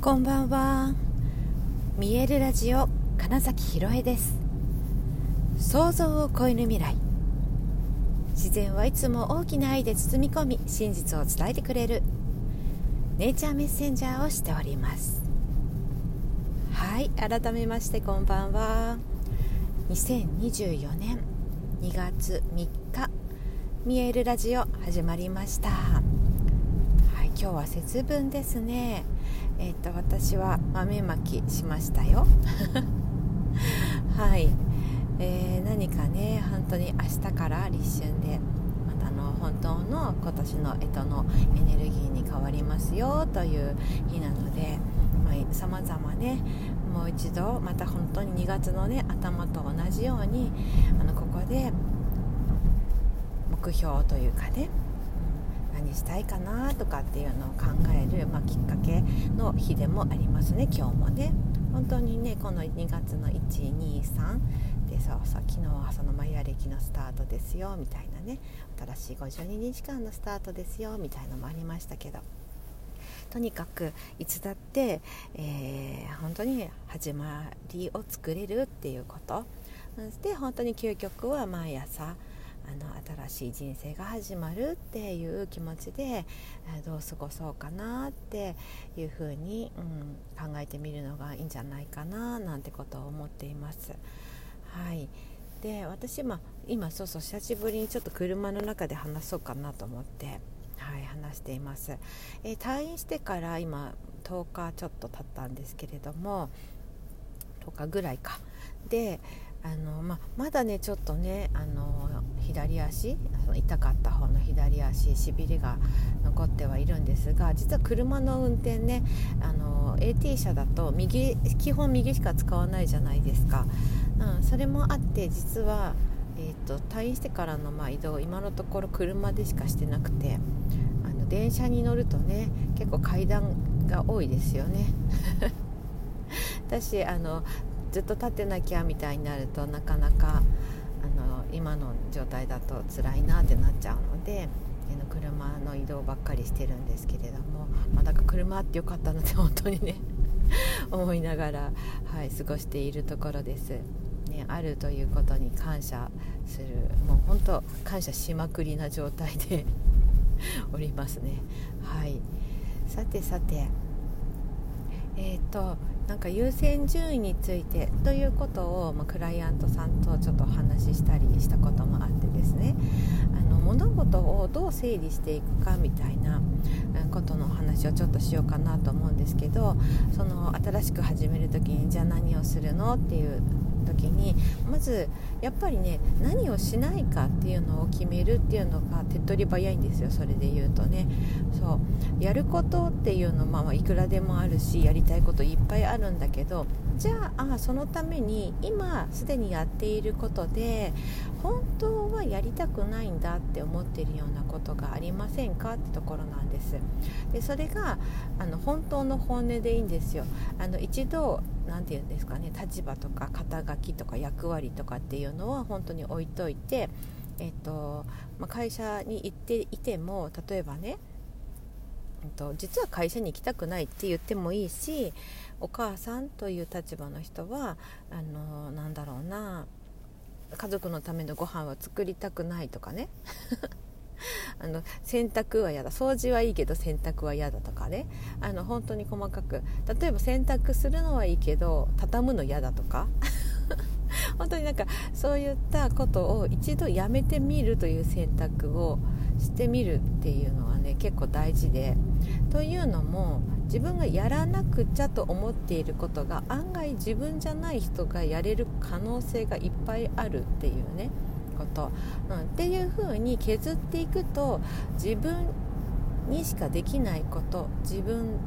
こんばんは。見えるラジオ金崎ひろえです。想像を超える未来。自然はいつも大きな愛で包み込み真実を伝えてくれる。ネイチャーメッセンジャーをしております。はい改めましてこんばんは。2024年2月3日見えるラジオ始まりました。今日は節分ですね。えっ、と私は豆まきしましたよ。はい、えー、何かね本当に明日から立春でまたの本当の今年の干支のエネルギーに変わりますよという日なのでさまざ、まねもう一度また本当に2月のね頭と同じようにあのここで目標というかね何したいかなとかっていうのを考える、まあ、きっかけの日でもありますね今日もね。本当にねこの2月の123でそうそう昨日はそのマヤ歴のスタートですよみたいなね。新しい52日間のスタートですよみたいのもありましたけど。とにかくいつだって、えー、本当に始まりを作れるっていうこと。で本当に究極は毎朝あの新しい人生が始まるっていう気持ちでどう過ごそうかなっていうふうに、うん、考えてみるのがいいんじゃないかななんてことを思っています。はい。で私、ま今そうそう久しぶりにちょっと車の中で話そうかなと思って、はい、話しています、えー、退院してから今10日ちょっと経ったんですけれども10日ぐらいか。であの、ままだねちょっとねあの左足痛かった方の左足しびれが残ってはいるんですが実は車の運転ねあの AT 車だと右基本右しか使わないじゃないですか、うん、それもあって実は、えーと、退院してからのま移動今のところ車でしかしてなくてあの電車に乗るとね結構階段が多いですよね。私あのずっと立ってなきゃみたいになるとなかなか今の状態だと辛いなってなっちゃうのでの車の移動ばっかりしてるんですけれども、まあ、だから車あってよかったなって本当にね 思いながら、はい、過ごしているところです。ね、あるということに感謝するもう本当感謝しまくりな状態で おりますね。はいさてさてえっ、ー、となんか優先順位についてということを、まあ、クライアントさんとちょっとお話ししたりしたこともあってですね。あの物事をどう整理していくかみたいなことのお話をちょっとしようかなと思うんですけどその新しく始める時にじゃあ何をするのっていう時にまずやっぱりね何をしないかっていうのを決めるっていうのが手っ取り早いんですよそれで言うとね。そう。やることっていうのまあいくらでもあるしやりたいこといっぱいあるんだけどじゃああそのために今すでにやっていることで本当はやりたくないんだって思っているようなことがありませんかってところなんです。でそれがあの本当の本音でいいんですよ。あの一度何て言うんですかね立場とか肩書きとか役割とかっていうのは本当に置いといて、えっとまあ、会社に行っていても例えばねと実は会社に行きたくないって言ってもいいしお母さんという立場の人はあのなんだろうな家族のためのご飯は作りたくないとかね。あの洗濯は嫌だ。掃除はいいけど洗濯は嫌だとかね。あの本当に細かく。例えば洗濯するのはいいけど畳むの嫌だとか。本当になんかそういったことを一度やめてみるという選択をしてみるっていうのはね結構大事で。というのも自分がやらなくちゃと思っていることが案外自分じゃない人がやれる可能性がいっぱいあるっていうねこと、うん、っていう風に削っていくと自分にしかできないこと自分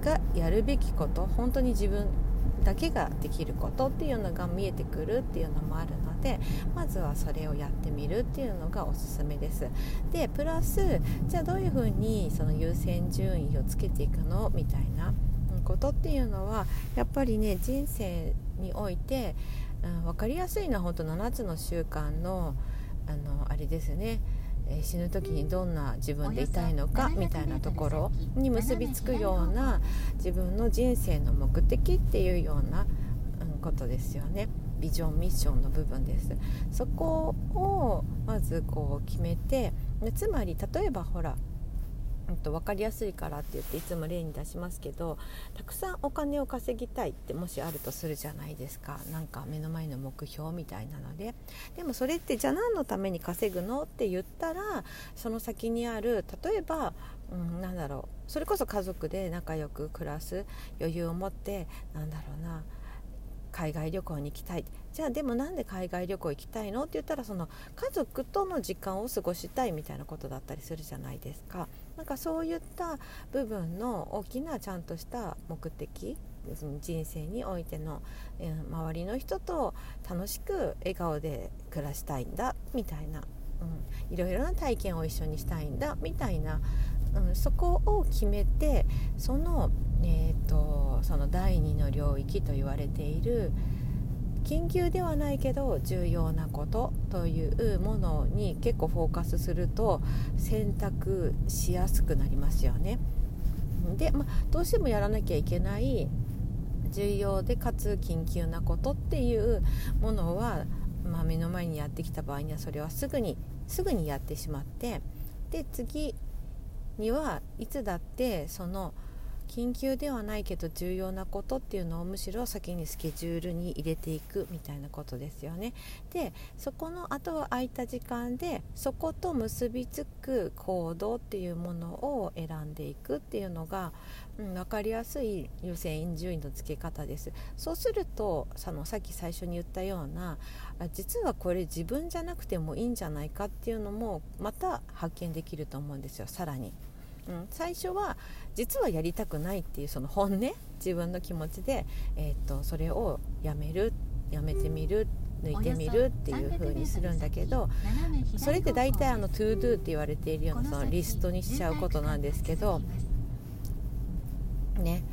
がやるべきこと本当に自分だけができることっていうのが見えてくるっていうのもあるのでまずはそれをやってみるっていうのがおすすめです。でプラスじゃあどういうふうにその優先順位をつけていくの？みたいなことっていうのはやっぱりね人生において、うん、分かりやすいのは本当7つの習慣のあのあれですね。え死ぬ時にどんな自分でいたいのかみたいなところに結びつくような自分の人生の目的っていうような、うん、ことですよね。ビジョンミッションの部分です。そこをまずこう決めてつまり例えばほらと分かりやすいからって言っていつも例に出しますけどたくさんお金を稼ぎたいってもしあるとするじゃないですか。なんか目の前の目標みたいなので。でもそれってじゃあ何のために稼ぐのって言ったらその先にある例えば、うん、なんだろう。それこそ家族で仲良く暮らす余裕を持ってなんだろうな。海外旅行に行きたい。じゃあでもなんで海外旅行行きたいのって言ったらその家族との時間を過ごしたいみたいなことだったりするじゃないですか。なんかそういった部分の大きなちゃんとした目的人生においての、え、周りの人と楽しく笑顔で暮らしたいんだみたいな、うん、いろいろな体験を一緒にしたいんだみたいな、うん、そこを決めてそのえーと、その第二の領域と言われている緊急ではないけど重要なことというものに結構フォーカスすると選択しやすくなりますよね。で、まどうしてもやらなきゃいけない重要でかつ緊急なことっていうものは、まあ、目の前にやってきた場合にはそれはすぐにすぐにやってしまってで次にはいつだってその緊急ではないけど重要なことっていうのをむしろ先にスケジュールに入れていくみたいなことですよね。でそこの後は空いた時間でそこと結びつく行動っていうものを選んでいくっていうのが、うん、分かりやすい優先順位の付け方です。そうするとそのさっき最初に言ったような実はこれ自分じゃなくてもいいんじゃないかっていうのもまた発見できると思うんですよさらに。うん、最初は実はやりたくないっていうその本音自分の気持ちで、えーと、それをやめるやめてみる抜いてみるっていう風にするんだけどそれって大体あの to do って言われているようなそのリストにしちゃうことなんですけどね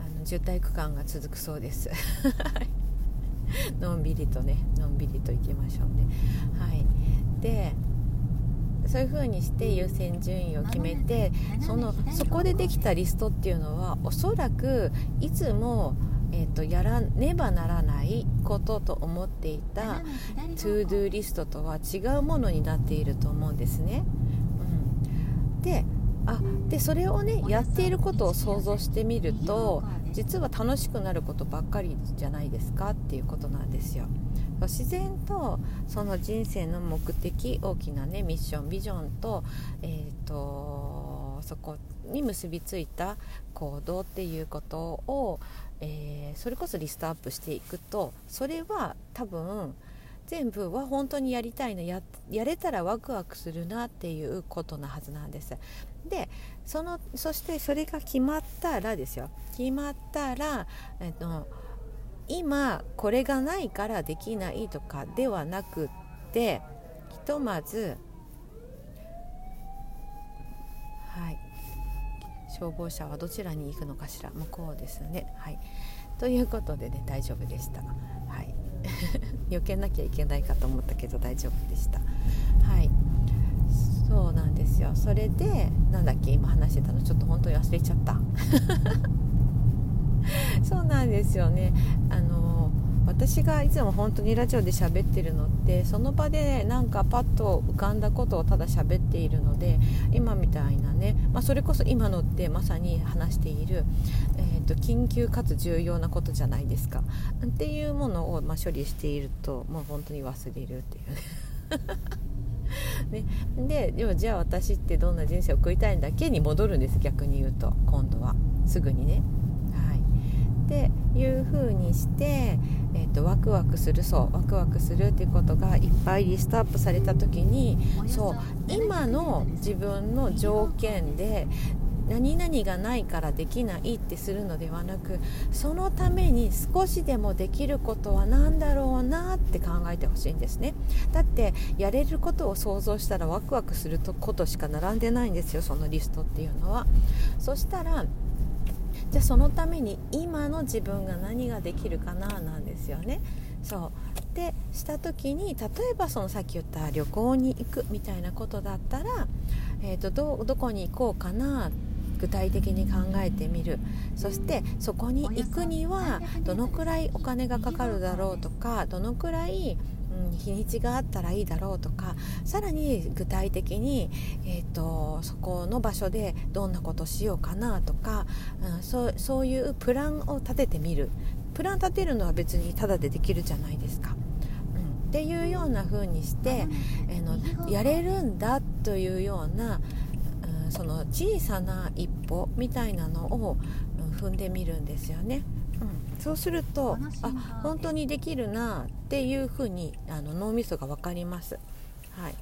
あの渋滞区間が続くそうです。のんびりとねのんびりと行きましょうね。はい。でそういう風にして優先順位を決めてそのそこでできたリストっていうのはおそらくいつも、えーと、やらねばならないことと思っていた ToDo リストとは違うものになっていると思うんですね。うん、であでそれをねやっていることを想像してみると実は楽しくなることばっかりじゃないですかっていうことなんですよ。自然とその人生の目的大きなねミッションビジョンと,、えーと、そこに結びついた行動っていうことを、えー、それこそリストアップしていくとそれは多分全部は本当にやりたいなややれたらワクワクするなっていうことなはずなんです。でそのそしてそれが決まったらですよ決まったら、えっと今これがないからできないとかではなくってひとまずはい。消防車はどちらに行くのかしら。向こうですね。はい。ということでね大丈夫でした。はい。避けなきゃいけないかと思ったけど大丈夫でした。はい。そうなんですよ。それでなんだっけ？今話してたの。ちょっと本当に忘れちゃった。そうなんですよね。あの私がいつも本当にラジオで喋ってるのってその場でなんかパッと浮かんだことをただ喋っているので今みたいなね、まあ、それこそ今のってまさに話している、えーと、緊急かつ重要なことじゃないですか。っていうものを、ま、処理しているともう本当に忘れるっていうね。ね、ででもじゃあ私ってどんな人生を送りたいんだっけに戻るんです逆に言うと。今度は。すぐにね。っていう風にして、えーと、ワクワクするそうワクワクするっていうことがいっぱいリストアップされた時にそう今の自分の条件で何々がないからできないってするのではなくそのために少しでもできることは何だろうなって考えてほしいんですね。だってやれることを想像したらワクワクすることしか並んでないんですよそのリストっていうのは。そしたらじゃあそのために今の自分が何ができるかななんですよね。そう。でした時に例えばそのさっき言った旅行に行くみたいなことだったら、えーと、どどこに行こうかな具体的に考えてみる。そしてそこに行くにはどのくらいお金がかかるだろうとかどのくらいうん、日にちがあったらいいだろうとかさらに具体的に、えーと、そこの場所でどんなことしようかなとか、うん、そうそういうプランを立ててみるプラン立てるのは別にただでできるじゃないですか。うん、っていうような風にして、えー、のやれるんだというような、うん、その小さな一歩みたいなのを、うん、踏んでみるんですよね。うん、そうするとあ本当にできるなっていうふうにあの脳みそが分かります。はい、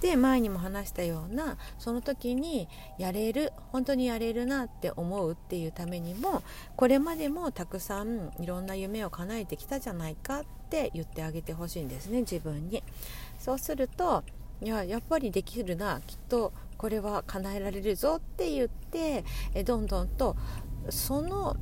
で前にも話したようなその時にやれる本当にやれるなって思うっていうためにもこれまでもたくさんいろんな夢を叶えてきたじゃないかって言ってあげてほしいんですね自分に。そうするといややっぱりできるなきっとこれは叶えられるぞって言ってえどんどんとその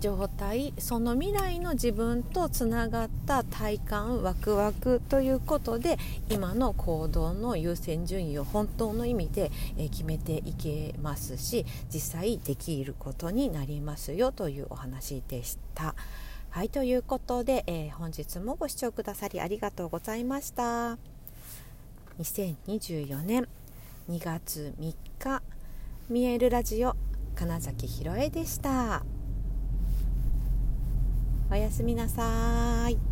状態その未来の自分とつながった体感ワクワクということで今の行動の優先順位を本当の意味で決めていけますし実際できることになりますよというお話でした。はいということで、えー、本日もご視聴くださりありがとうございました。2024年2月3日見えるラジオ金崎ひろえでした。おやすみなさい。